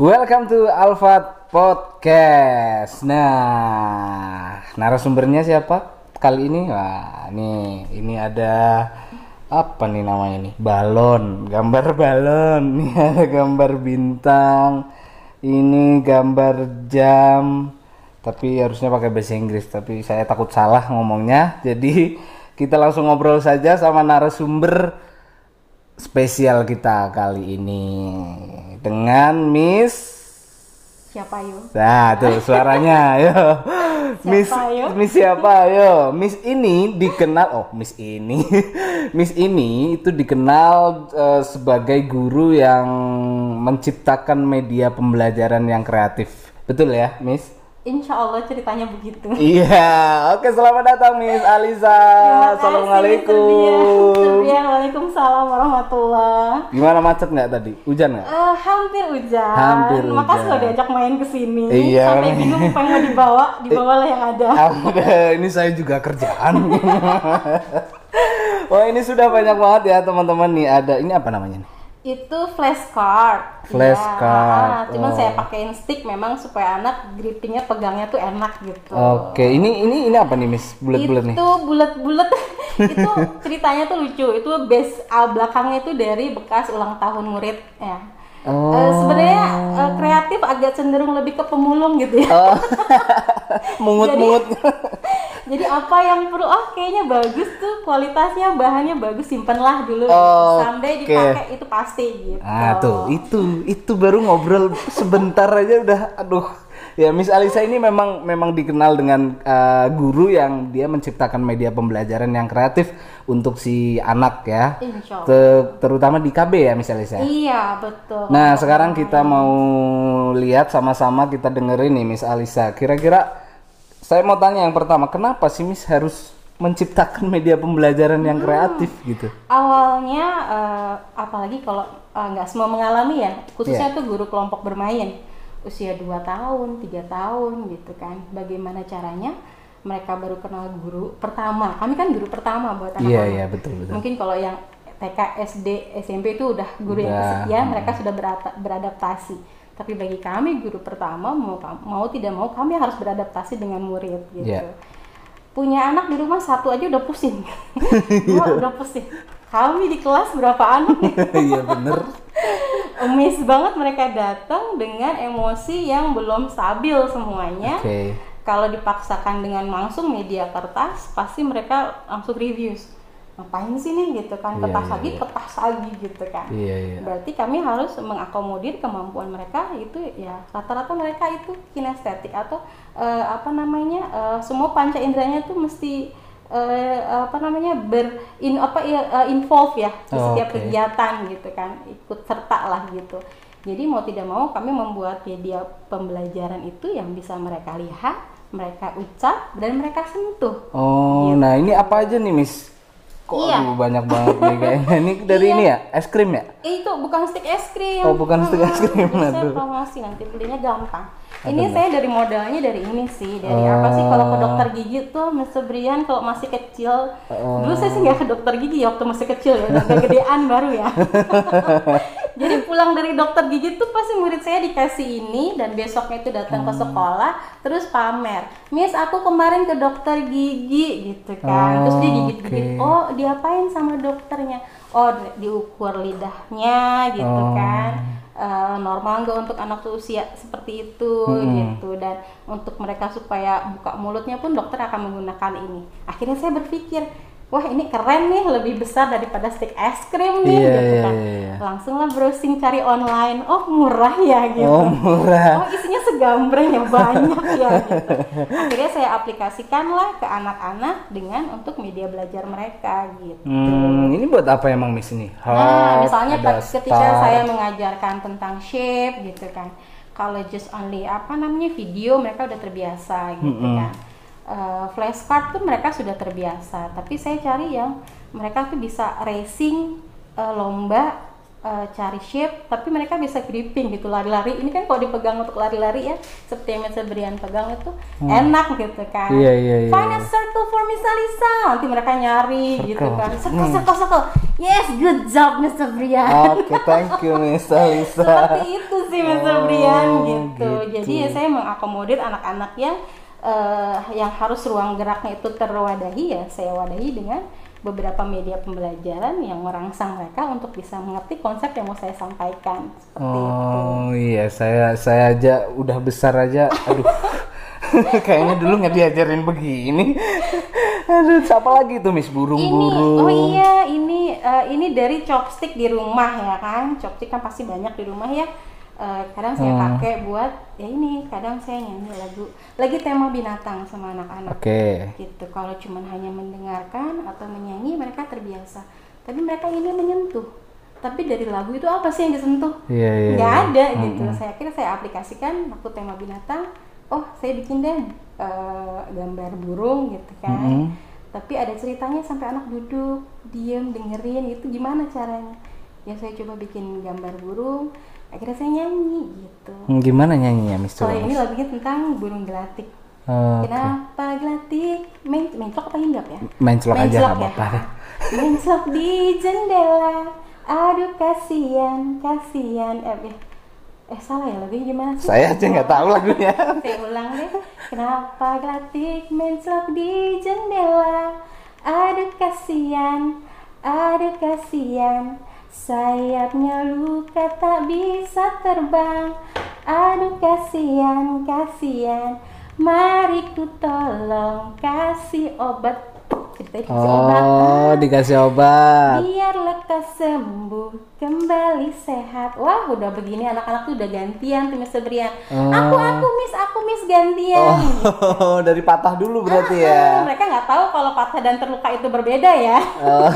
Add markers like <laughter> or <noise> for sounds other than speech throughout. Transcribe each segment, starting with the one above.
Welcome to Alfat Podcast. Nah, narasumbernya siapa kali ini? Wah, nih ini ada apa nih namanya nih? Balon, gambar balon. <laughs> Nih ada gambar bintang. Ini gambar jam. Tapi harusnya pakai bahasa Inggris, tapi saya takut salah ngomongnya. Jadi kita langsung ngobrol saja sama narasumber spesial kita kali ini dengan Miss Siapa yo? Nah, tuh suaranya, yo. <laughs> Miss, yo? Miss siapa, yo? Miss ini dikenal, oh, Miss ini, <laughs> Miss ini itu dikenal eh, sebagai guru yang menciptakan media pembelajaran yang kreatif, betul ya, Miss? Insya Allah ceritanya begitu. <laughs> Iya, oke selamat datang Miss kasih, Assalamualaikum. Dian, Waalaikumsalam warahmatullah. Gimana macet nggak tadi? Hujan nggak? Eh, hampir hujan. Hampir Makasih hujan. lo diajak main ke sini. Iya. Sampai bingung yang mau dibawa, <laughs> dibawalah yang ada. Ah, ini saya juga kerjaan. <laughs> Wah ini sudah banyak banget ya teman-teman nih ada ini apa namanya nih? Itu flashcard. Flashcard, Ya, cuman oh. saya pakein stick memang supaya anak grippingnya pegangnya tuh enak gitu. Oke ini ini ini apa nih Miss bulat-bulat nih? itu bulat-bulat <laughs> itu ceritanya tuh lucu itu base ah, belakangnya itu dari bekas ulang tahun murid ya Oh. Eh, sebenarnya eh, kreatif agak cenderung lebih ke pemulung gitu ya Oh. <laughs> Mungut-mungut. <laughs> jadi apa yang perlu oh kayaknya bagus tuh kualitasnya bahannya bagus simpenlah dulu Oh, someday oke. dipakai itu pasti gitu Ah tuh itu itu baru ngobrol sebentar aja udah aduh ya Miss Alisa ini memang memang dikenal dengan eh, guru yang dia menciptakan media pembelajaran yang kreatif untuk si anak ya Insya Allah. Te- terutama di KB ya Miss Alisa. iya betul Nah sekarang kita mau lihat sama-sama kita dengerin nih Miss Alisa. Kira-kira saya mau tanya yang pertama, kenapa sih Miss harus menciptakan media pembelajaran yang kreatif gitu? awalnya eh, apalagi kalau eh, nggak semua mengalami ya khususnya tuh guru kelompok bermain usia 2 tahun tiga tahun gitu kan. Bagaimana caranya mereka baru kenal guru pertama? Kami kan guru pertama buat anak-anak. Iya iya betul betul. mungkin kalau yang TK SD SMP itu udah guru yang Udah, kesekian mereka sudah beradaptasi. Tapi bagi kami guru pertama mau mau tidak mau kami harus beradaptasi dengan murid gitu. Iya. punya anak di rumah satu aja udah pusing. <laughs> Gua udah pusing. Kami di kelas berapa anak Iya bener. Miss banget mereka datang dengan emosi yang belum stabil semuanya Oke. kalau dipaksakan dengan langsung media kertas pasti mereka langsung reviews ngapain sih nih gitu kan Iya, kertas iya, lagi iya. kertas lagi gitu kan Iya iya. berarti kami harus mengakomodir kemampuan mereka itu ya rata-rata mereka itu kinestetik atau eh, apa namanya eh, semua panca inderanya tuh mesti eh, apa namanya ber in apa ya eh, involve ya di Oh, setiap oke. kegiatan gitu kan ikut serta lah gitu jadi mau tidak mau kami membuat media pembelajaran itu yang bisa mereka lihat mereka ucap dan mereka sentuh Oh, nah ini apa aja nih Miss? Kok Iya. aduh, banyak banget nih kayaknya. Ini <laughs> dari Iya. ini ya, es krim ya? Eh, itu bukan stick es krim. Oh, bukan stick es krim, Bisa aduh. promosi nanti belinya gampang. Ini saya dari modalnya dari ini sih, dari apa sih kalau ke Oh. dokter gigi tuh Mr. Brian kalau masih kecil. Dulu saya sih nggak ke dokter gigi ya waktu masih kecil ya, udah <laughs> gedean baru ya. <laughs> Jadi pulang dari dokter gigi tuh pasti murid saya dikasih ini dan besoknya itu datang ke sekolah terus pamer. Miss aku kemarin ke dokter gigi gitu kan. Terus dia gigit-gigit. Oke. Oh, diapain sama dokternya? Oh, diukur lidahnya gitu Oh. kan. Eh, normal nggak untuk anak usia seperti itu gitu dan untuk mereka supaya buka mulutnya pun dokter akan menggunakan ini. Akhirnya saya berpikir, wah ini keren nih lebih besar daripada stick es krim nih Iya, gitu iya, kan. iya, iya. Langsunglah browsing cari online. Oh, murah ya gitu. Oh, murah. Oh isinya segambreng ya banyak ya gitu. Akhirnya saya aplikasikanlah ke anak-anak dengan untuk media belajar mereka gitu. Hmm, ini buat apa emang Miss ini? Nah, Heart, misalnya ada pas- ketika star. saya mengajarkan tentang shape gitu kan. Kalau just only apa namanya video mereka udah terbiasa gitu Mm-mm. kan. Eh, flashcard tuh mereka sudah terbiasa, tapi saya cari yang mereka tuh bisa racing eh, lomba eh, cari shape, tapi mereka bisa gripping gitu lari-lari. Ini kan kalau dipegang untuk lari-lari ya, seperti yang Mr. Brian pegang itu enak gitu kan. Iya, iya, iya, Find a iya. circle, for Miss Alisa nanti mereka nyari gitu Circle. kan circle circle circle yes good job Mr. Brian Oke, thank you Miss <laughs> Alisa. seperti itu sih Mr. Oh, Brian gitu. gitu. Jadi ya saya mengakomodir anak-anak yang eh, yang harus ruang geraknya itu terwadahi ya saya wadahi dengan beberapa media pembelajaran yang merangsang mereka untuk bisa mengerti konsep yang mau saya sampaikan seperti itu. Oh iya, saya saya aja udah besar aja. Aduh. <laughs> Kayaknya dulu nggak diajarin begini. <laughs> Aduh, siapa lagi tuh Miss Ini, burung-burung? oh iya, ini eh, ini dari chopstick di rumah ya kan. Chopstick kan pasti banyak di rumah ya. Eh, kadang saya Hmm. pakai buat ya ini, kadang saya nyanyi lagu lagi tema binatang sama anak-anak. Oke. gitu kalau cuman hanya mendengarkan atau menyanyi mereka terbiasa tapi mereka ini menyentuh tapi dari lagu itu apa sih yang disentuh Iya, iya. nggak iya. ada gitu saya kira saya aplikasikan waktu tema binatang oh saya bikin deh eh, gambar burung gitu kan Mm-mm. tapi ada ceritanya sampai anak duduk diem dengerin itu gimana caranya ya saya coba bikin gambar burung akhirnya saya nyanyi gitu Hmm, Gimana nyanyinya Miss kalau Coba? ini lagunya tentang burung gelatik Oh, Kenapa gelatik? Men menclok apa hinggap ya? main celok aja Menclok nggak apa-apa <laughs> deh. Menclok di jendela. Aduh kasihan, kasihan. Eh, eh, eh salah ya lagunya gimana sih? Saya aja nggak tahu lagunya. <laughs> Saya ulang deh. Kenapa gelatik menclok di jendela? Aduh kasihan, aduh kasihan. Sayapnya luka tak bisa terbang. Aduh kasihan, kasihan. Mari ku tolong kasih obat. Dikasih obat. Oh, dikasih obat. Biar lekas sembuh, kembali sehat. Wah, udah begini anak-anak tuh udah gantian tuh Miss Brian. Aku, aku Miss, aku Miss gantian. Oh, <laughs> dari patah dulu berarti Ah, ya. Mereka nggak tahu kalau patah dan terluka itu berbeda ya. Oh,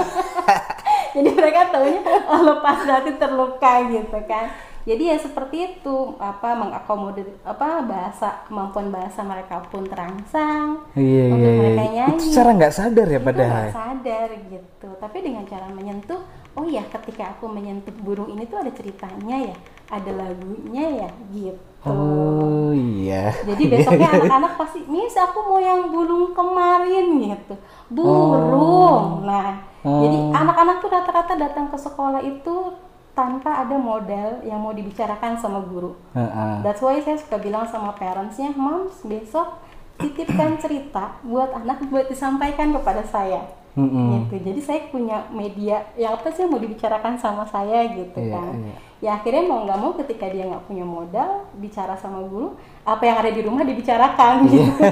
<laughs> <laughs> Jadi mereka taunya oh, lepas berarti terluka gitu kan. Jadi ya seperti itu apa mengakomodir apa bahasa kemampuan bahasa mereka pun terangsang iya untuk iya mereka iya. nyanyi. Itu secara nggak sadar ya padahal. nggak sadar gitu. Tapi dengan cara menyentuh, oh ya ketika aku menyentuh burung ini tuh ada ceritanya ya, ada lagunya ya gitu. Oh iya. Jadi besoknya <laughs> anak-anak pasti, Miss aku mau yang burung kemarin gitu, burung. Nah, jadi Oh. anak-anak tuh rata-rata datang ke sekolah itu tanpa ada model yang mau dibicarakan sama guru. Heeh. That's why saya suka bilang sama parentsnya, Moms besok titipkan cerita buat anak buat disampaikan kepada saya. Mm-mm. Gitu. Jadi saya punya media yang apa sih yang mau dibicarakan sama saya gitu Iya, kan. iya. Ya akhirnya mau nggak mau ketika dia nggak punya modal bicara sama guru, apa yang ada di rumah dibicarakan Iya. gitu.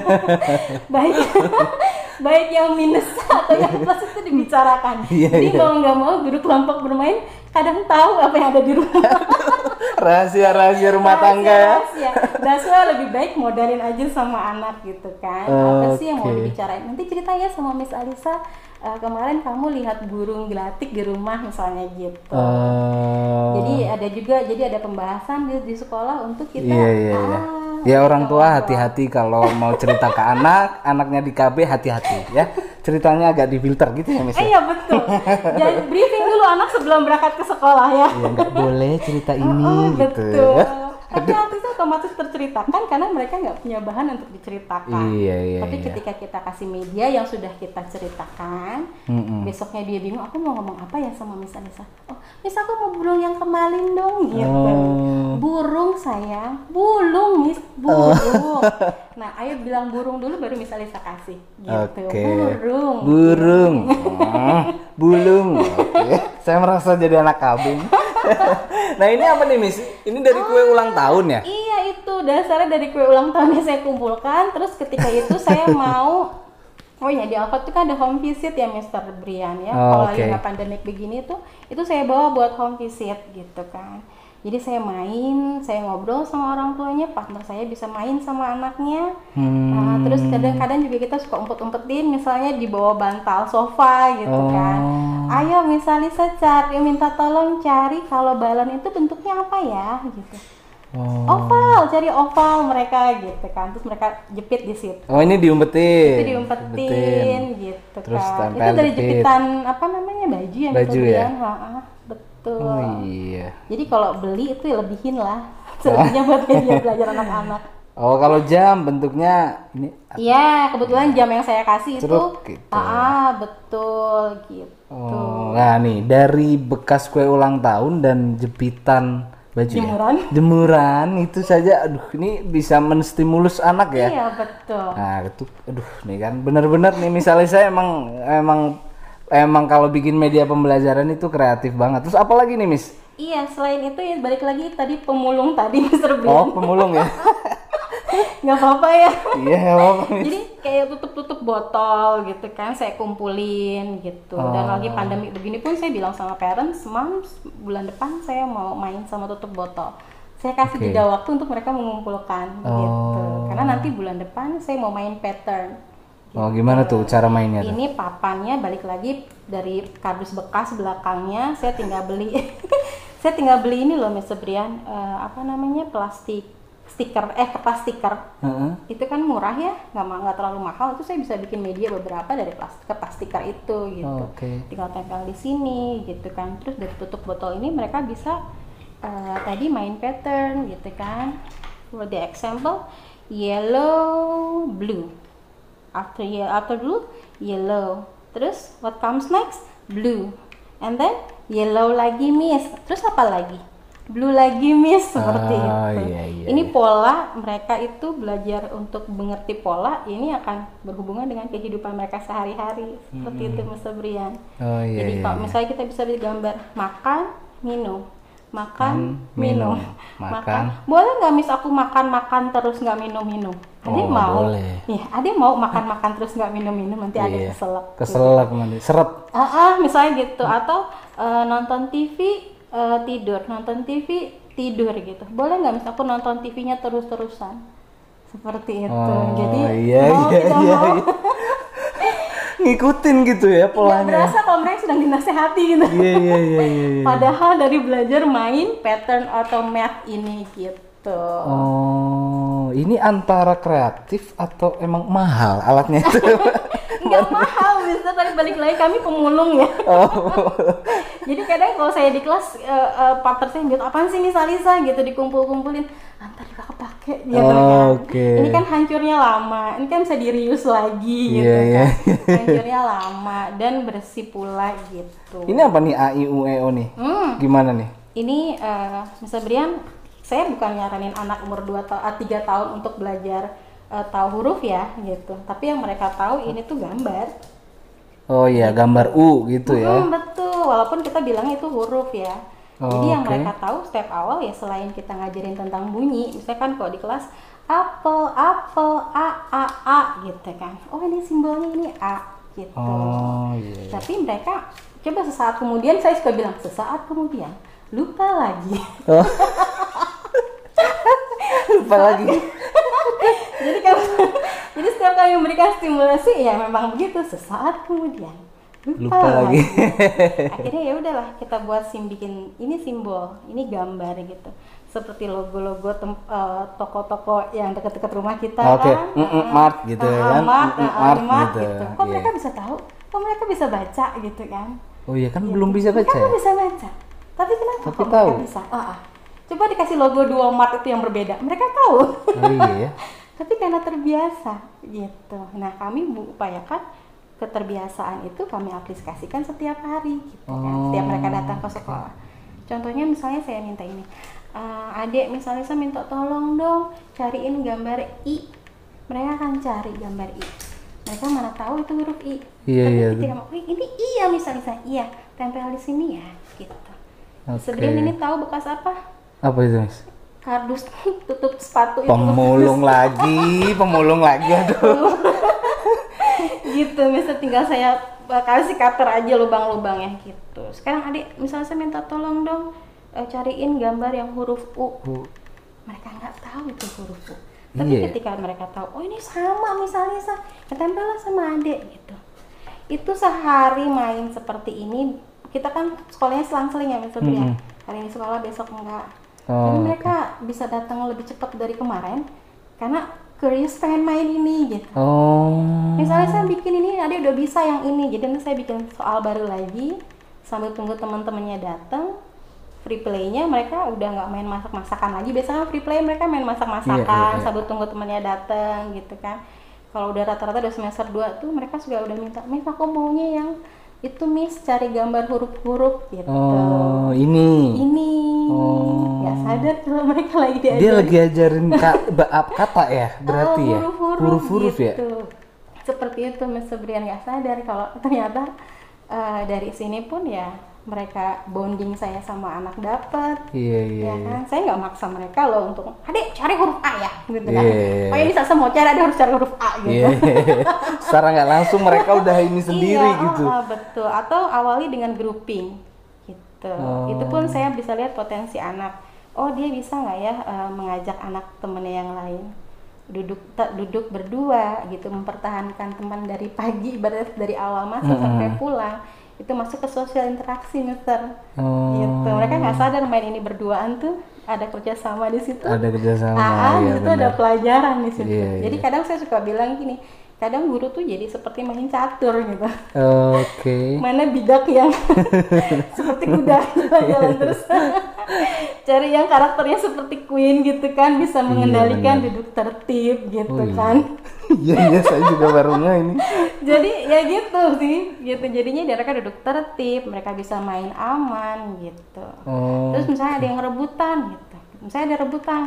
<laughs> baik <laughs> baik yang minus <laughs> atau yang plus itu dibicarakan. <laughs> Iya, Jadi iya. mau nggak mau guru kelompok bermain kadang tahu apa yang ada di rumah. <laughs> Rahasia-rahasia rumah tangga ya. Rahasia. That's why lebih baik modalin aja sama anak gitu kan. Apa sih yang mau dibicarain? Nanti cerita ya sama Miss Alisa. eh, kemarin kamu lihat burung gelatik di rumah misalnya gitu. Oh. Jadi ada juga, jadi ada pembahasan di, di sekolah untuk kita. Iya iya iya. ah, Ya orang gitu, tua hati-hati kalau mau cerita ke anak, anaknya di KB hati-hati ya. Ceritanya agak difilter gitu ya Miss. Eh ya? iya betul. Jadi briefing dulu anak sebelum berangkat ke sekolah ya. Ya nggak boleh cerita ini Oh, gitu. betul. ya. Tapi nanti itu otomatis terceritakan karena mereka nggak punya bahan untuk diceritakan. Iya, iya, Tapi iya. ketika kita kasih media yang sudah kita ceritakan, Mm-mm. besoknya dia bingung, aku mau ngomong apa ya sama Miss Anissa? Oh, Miss aku mau burung yang kemarin dong, gitu. Oh. Burung sayang, bulung Miss, burung. <laughs> Nah, ayo bilang burung dulu baru Miss Alisa kasih, gitu. Oke. Burung. Burung. <laughs> Ah, bulung. Oke. Saya merasa jadi anak kabin. <laughs> nah ini apa nih Miss? Ini dari kue ulang tahun ya? Iya itu dasarnya dari kue ulang tahun yang saya kumpulkan. Terus ketika itu saya <laughs> mau Oh iya di Alfat itu kan ada home visit ya Mr. Brian ya. Oh, Kalau oke. lagi pandemik begini tuh itu saya bawa buat home visit gitu kan. Jadi saya main, saya ngobrol sama orang tuanya, partner saya bisa main sama anaknya. Hmm. Nah, terus kadang-kadang juga kita suka umpet-umpetin misalnya di bawah bantal sofa gitu Oh. kan. Ayo misalnya saya cari minta tolong cari kalau balon itu bentuknya apa ya gitu. Oh. Oval, cari oval mereka gitu kan. Terus mereka jepit di situ. Oh ini diumpetin. Itu diumpetin gitu Terus kan. tempel, Itu dari jepit. jepitan apa namanya baju yang Baju kemudian, ya? ha-ha, betul. Oh iya. Jadi kalau beli itu ya lebihin lah. <laughs> Selebihnya buat media belajar anak-anak. Oh, kalau jam bentuknya ini Iya, kebetulan jam yang saya kasih itu Ceruk gitu. ah betul gitu. Oh, nah nih dari bekas kue ulang tahun dan jepitan baju ya? Jemuran. Jemuran itu saja aduh ini bisa menstimulus anak ya. Iya, betul. Nah, itu aduh nih kan bener-bener nih misalnya saya emang emang emang kalau bikin media pembelajaran itu kreatif banget. Terus apa lagi nih, Miss? Iya, selain itu ya balik lagi tadi pemulung tadi Mr. Blin. Oh, pemulung ya. <laughs> nggak apa-apa ya. Iya, nggak apa-apa. Jadi kayak tutup-tutup botol gitu kan saya kumpulin gitu. Dan Oh. lagi pandemi begini pun saya bilang sama parents, "Moms, bulan depan saya mau main sama tutup botol." Saya kasih Oke. jeda waktu untuk mereka mengumpulkan gitu. Oh. Karena nanti bulan depan saya mau main pattern. Oh, gimana tuh cara mainnya tuh? Ini papannya balik lagi dari kardus bekas belakangnya saya tinggal beli. <laughs> saya tinggal beli ini loh Mr. Brian, eh, apa namanya? plastik stiker eh kertas stiker. Heeh. itu kan murah ya nggak nggak terlalu mahal. Itu saya bisa bikin media beberapa dari plastik kertas stiker itu gitu. Oke. tinggal tempel di sini gitu kan. Terus dari tutup botol ini mereka bisa eh, tadi main pattern gitu kan. For the example yellow blue. After ye after blue yellow. Terus what comes next? Blue. And then yellow lagi miss. Terus apa lagi blue lagi miss seperti Ah, itu iya, iya, ini pola mereka itu belajar untuk mengerti pola ini akan berhubungan dengan kehidupan mereka sehari-hari seperti itu Mr. Brian Oh iya jadi iya. kalau misalnya kita bisa gambar makan minum makan Hmm, minum. minum Makan. boleh nggak mis aku makan makan terus nggak minum minum ada Oh, mau boleh. Iya, ada mau makan makan terus nggak minum minum nanti ada Iya. keselak Keselak nanti. Seret. Ah, ah, misalnya gitu atau eh, nonton TV eh, tidur nonton TV tidur gitu boleh nggak mis aku nonton TV-nya terus terusan seperti itu Oh, jadi iya, mau iya, tidak iya, mau iya. Ngikutin gitu ya nggak polanya. berasa kalau mereka sedang dinasehati gitu Iya iya iya iya. iya. Padahal dari belajar main pattern atau math ini gitu. Oh, ini antara kreatif atau emang mahal alatnya itu? <laughs> Nggak mahal, bisa tadi balik lagi kami pemulung ya. oh. <laughs> Jadi kadang kalau saya di kelas eh, eh, partner saya gitu, apaan sih nih Salisa gitu dikumpul-kumpulin, antar juga kepake gitu Oh, kan. oke. Ini kan hancurnya lama, ini kan bisa di reuse lagi gitu Iya, iya, kan. Hancurnya lama dan bersih pula gitu. Ini apa nih A I U E O nih? Hmm. Gimana nih? ini eh Mr. Brian saya bukan nyaranin anak umur 2 tahun 3 tahun untuk belajar eh, tahu huruf ya gitu tapi yang mereka tahu ini tuh gambar Oh iya, gambar U gitu ya. Hmm, betul walaupun kita bilangnya itu huruf ya jadi yang Oh, oke. mereka tahu step awal ya selain kita ngajarin tentang bunyi misalkan kalau di kelas apel apel a a a gitu kan oh ini simbolnya ini a gitu Oh iya. tapi mereka coba sesaat kemudian saya suka bilang sesaat kemudian lupa lagi Oh. <laughs> <laughs> Lupa lagi. Jadi kan <laughs> jadi setiap kali memberikan stimulasi ya memang begitu sesaat kemudian lupa, Lupa lagi. <laughs> akhirnya ya udahlah kita buat sim bikin ini simbol ini gambar gitu seperti logo-logo eh, toko-toko yang dekat-dekat rumah kita Oke, kan mm, mm, Mart gitu Ah, kan? Mart, Mm, mm, Mart gitu. gitu. kok Iya. mereka bisa tahu kok mereka bisa baca gitu kan Oh iya kan belum bisa baca mereka ya? bisa baca tapi kenapa Tapi kok tahu. mereka bisa Ah, ah. coba dikasih logo dua Mart itu yang berbeda mereka tahu Oh iya ya. <laughs> tapi karena terbiasa gitu. Nah kami upayakan keterbiasaan itu kami aplikasikan setiap hari gitu kan. Oh, setiap mereka datang ke sekolah. Contohnya misalnya saya minta ini "Eh, adik misalnya saya minta tolong dong cariin gambar i. Mereka akan cari gambar i. Mereka mana tahu itu huruf i. Iya, tapi iya. ketika mau "Wih, ini i ya misalnya. Saya iya tempel di sini ya gitu. Oke. sebenarnya ini tahu bekas apa? Apa itu mas? Kardus <laughs> tutup sepatu itu. Pemulung lagi, <laughs> pemulung lagi aduh. <laughs> gitu misal tinggal saya kasih cutter aja lubang-lubangnya gitu. Sekarang adik misalnya saya minta tolong dong eh, cariin gambar yang huruf U. Mereka nggak tahu itu huruf U. Tapi Iya. ketika mereka tahu oh ini sama misalnya sa. Ya tempellah sama adik gitu. Itu sehari main seperti ini kita kan sekolahnya selang-seling ya misalnya ya. Mm-mm. hari ini sekolah besok enggak Oh, tapi mereka bisa datang lebih cepat dari kemarin karena curious pengen main ini gitu Oh. Misalnya saya bikin ini, ada udah bisa yang ini, jadi nanti saya bikin soal baru lagi sambil tunggu teman-temannya datang. free playnya mereka udah nggak main masak-masakan lagi biasanya free play mereka main masak-masakan Iya, iya, iya. sambil tunggu temannya datang gitu kan kalau udah rata-rata udah semester 2 tuh mereka juga udah minta miss aku maunya yang itu miss cari gambar huruf-huruf gitu Oh, ini. ini Oh. nggak sadar kalau <laughs> mereka lagi diajarin Dia lagi ajarin ka- kata ya, <laughs> berarti Oh, ya. huruf-huruf ya. gitu. Seperti itu Miss Febrian nggak sadar kalau ternyata eh, dari sini pun ya mereka bonding saya sama anak dapat. Iya, iya. Ya kan, saya nggak maksa mereka loh untuk, adek cari huruf A ya, gitu kan. Iya. Oh ini saya mau cari, ada harus cari huruf A gitu. Iya. <laughs> Secara nggak langsung mereka udah ini sendiri iya, gitu. oh, oh, betul. Atau awali dengan grouping, gitu. Oh. Itu pun saya bisa lihat potensi anak. Oh dia bisa nggak ya eh, mengajak anak temennya yang lain duduk duduk berdua gitu mempertahankan teman dari pagi ibarat dari awal masuk sampai pulang itu masuk ke sosial interaksi mister Oh. gitu mereka nggak sadar main ini berduaan tuh ada kerjasama di situ Ada kerjasama. Ah, iya, di situ ada benar. pelajaran di situ. Iya, Jadi iya. kadang saya suka bilang gini, kadang guru tuh jadi seperti main catur gitu. Oke. <laughs> Mana bidak yang <laughs> seperti kuda jalan terus. <laughs> Cari yang karakternya seperti Queen gitu kan, bisa mengendalikan duduk tertib gitu Oh, iya. kan. Iya, iya, saya juga baru nggak ini. Jadi ya gitu sih, gitu. Jadinya mereka duduk tertib, mereka bisa main aman gitu. Oh. Terus misalnya ada yang rebutan gitu. Misalnya ada rebutan.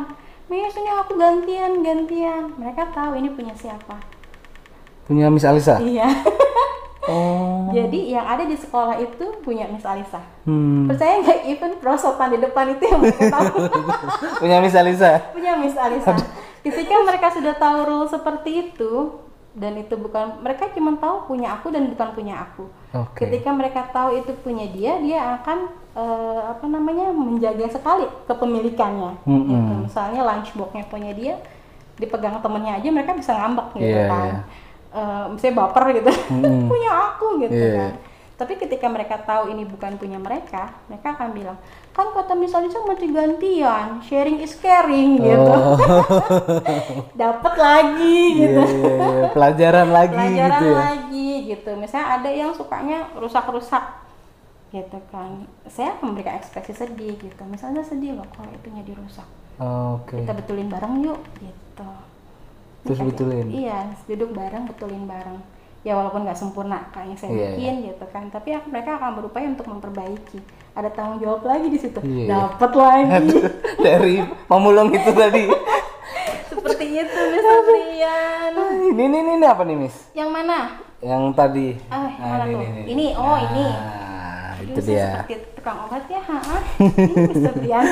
Miss ini aku gantian, gantian. Mereka tahu ini punya siapa. Punya Miss Alisa? Iya. <laughs> Oh. Jadi yang ada di sekolah itu punya Miss Alisa. Hmm. Percaya nggak even prosotan di depan itu yang mereka tahu <laughs> Punya Miss Alisa? punya Miss Alisa. Ketika mereka sudah tahu rule seperti itu dan itu bukan mereka cuma tahu punya aku dan bukan punya aku. Oke. Ketika mereka tahu itu punya dia, dia akan eh, apa namanya menjaga sekali kepemilikannya. Mm-mm. Gitu. Misalnya lunchboxnya punya dia, dipegang temennya aja mereka bisa ngambek gitu Iya, kan. iya. Eh, misalnya baper gitu, Mm-mm. <laughs> punya aku gitu Iya, kan. Tapi ketika mereka tahu ini bukan punya mereka, mereka akan bilang, kan kata misalnya mesti gantian, sharing is caring gitu. <laughs> Oh. Dapat lagi Iya, gitu. iya, iya. Pelajaran lagi Pelajaran gitu ya. lagi gitu. Misalnya ada yang sukanya rusak-rusak gitu kan. Saya akan memberikan ekspresi sedih gitu. Misalnya sedih loh kalau itunya dirusak. Oke. Kita betulin bareng yuk gitu. Terus betulin? Iya, duduk bareng betulin bareng. Ya walaupun nggak sempurna kayak yang saya Iya, bikin gitu kan, tapi ak- mereka akan berupaya untuk memperbaiki. Ada tanggung jawab lagi di situ. Iya. Dapat lagi. <laughs> Dari pemulung itu tadi. <laughs> Seperti itu Miss Adrian. ini, ini, ini, ini apa nih, Miss? Yang mana? Yang tadi. Ah, yang Nah, mana ini, tuh? ini, ini. Ini, oh ini. Nah, itu dia. seperti tukang obat ya, ha? <laughs> Ini Mr. Brian.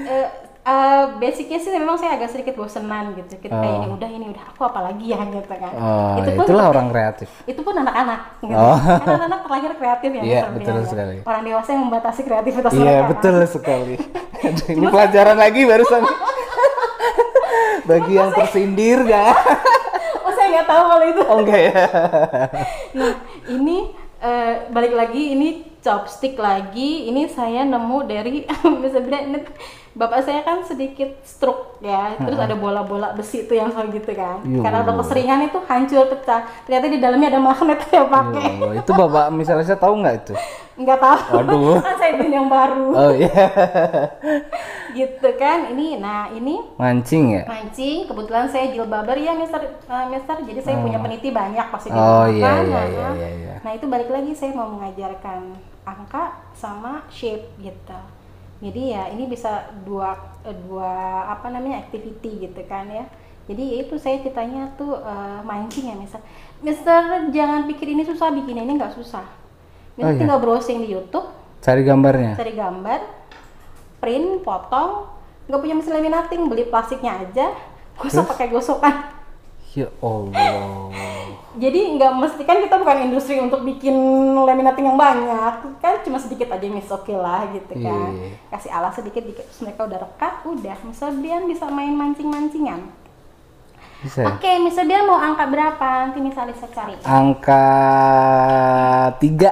Eh, eh, basicnya sih memang saya agak sedikit bosenan gitu. Kita kayak ini udah ini udah aku apa lagi ya gitu kan. Oh, itu pun itulah orang kreatif. itu pun anak-anak gitu. Oh. <laughs> Anak-anak terlahir kreatif ya Iya, betul ya. sekali. Orang dewasa yang membatasi kreativitas Iya, mereka. kan. betul sekali. <laughs> Ini pelajaran lagi barusan. <laughs> Bagi yang tersindir jangan. Oh, saya nggak tahu kalau itu. Oh enggak ya. Nah, ini eh, balik lagi ini chopstick lagi. Ini saya nemu dari <laughs> ini bapak saya kan sedikit stroke ya. Terus ada bola-bola besi itu yang selalu gitu kan. Iya. Karena udah keseringan itu hancur pecah. Ternyata di dalamnya ada magnet yang pakai. Oh, itu Bapak misalnya saya tahu nggak itu? <laughs> Nggak tahu. Waduh. <laughs> kan saya beli yang baru. Oh iya. <laughs> Gitu kan. Ini nah ini Mancing ya? mancing kebetulan saya jilbaber ya Mister eh, Mister jadi saya punya peniti banyak pasti Oh, iya, kan. iya, Nah, iya, iya, iya. nah itu balik lagi saya mau mengajarkan angka sama shape gitu jadi ya ini bisa dua eh, dua apa namanya activity gitu kan ya jadi ya itu saya ceritanya tuh eh, mancing ya Mister Mister jangan pikir ini susah bikin ini nggak susah Mister Oh, iya. tinggal browsing di YouTube. Cari gambarnya. cari gambar print potong. Nggak punya mesin laminating beli plastiknya aja. Gosok pakai gosokan. Ya Allah. jadi nggak mesti kan kita bukan industri untuk bikin laminating yang banyak. Kan cuma sedikit aja mis oke lah gitu kan. Iya. kasih alas sedikit dikit. Terus mereka udah rekat udah. Misal Bian bisa main mancing mancingan Bisa. oke misal Bian mau angka berapa? Nanti misalnya saya cari. Angka tiga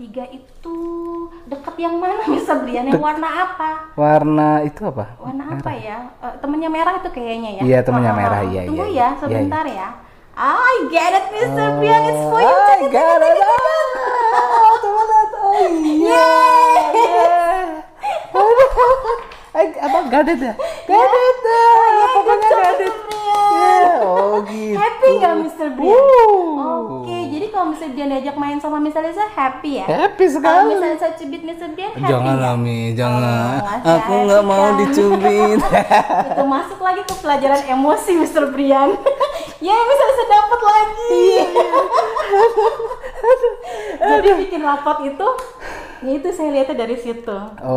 tiga itu deket yang mana <laughs> bisa belian yang warna apa warna itu apa warna merah. apa ya uh, temennya merah itu kayaknya ya iya temennya oh, merah iya tunggu iya, ya sebentar iya, iya. iya. ya Oh, I get it, Mr. Uh, oh, Brian. It's for you. I get it. Oh, teman Oh, iya. iya. Eh, apa gadet ya? Gadet ya. Oh, Pokoknya gadet. Oh, gitu. Happy nggak, Mr. Brian? Oke. Okay kalau Mr. Brian diajak main sama Mr. Lisa happy ya? Happy Kalau sekali. misalnya saya cubit Mr. Brian happy Jangan nggak? Ami, jangan. Oh, Aku nggak mau kan. dicubit. <laughs> Itu masuk lagi ke pelajaran emosi Mr. Brian. <laughs> ya Mr. Lisa dapat lagi. <laughs> jadi bikin rapot itu, ya itu saya lihatnya dari situ.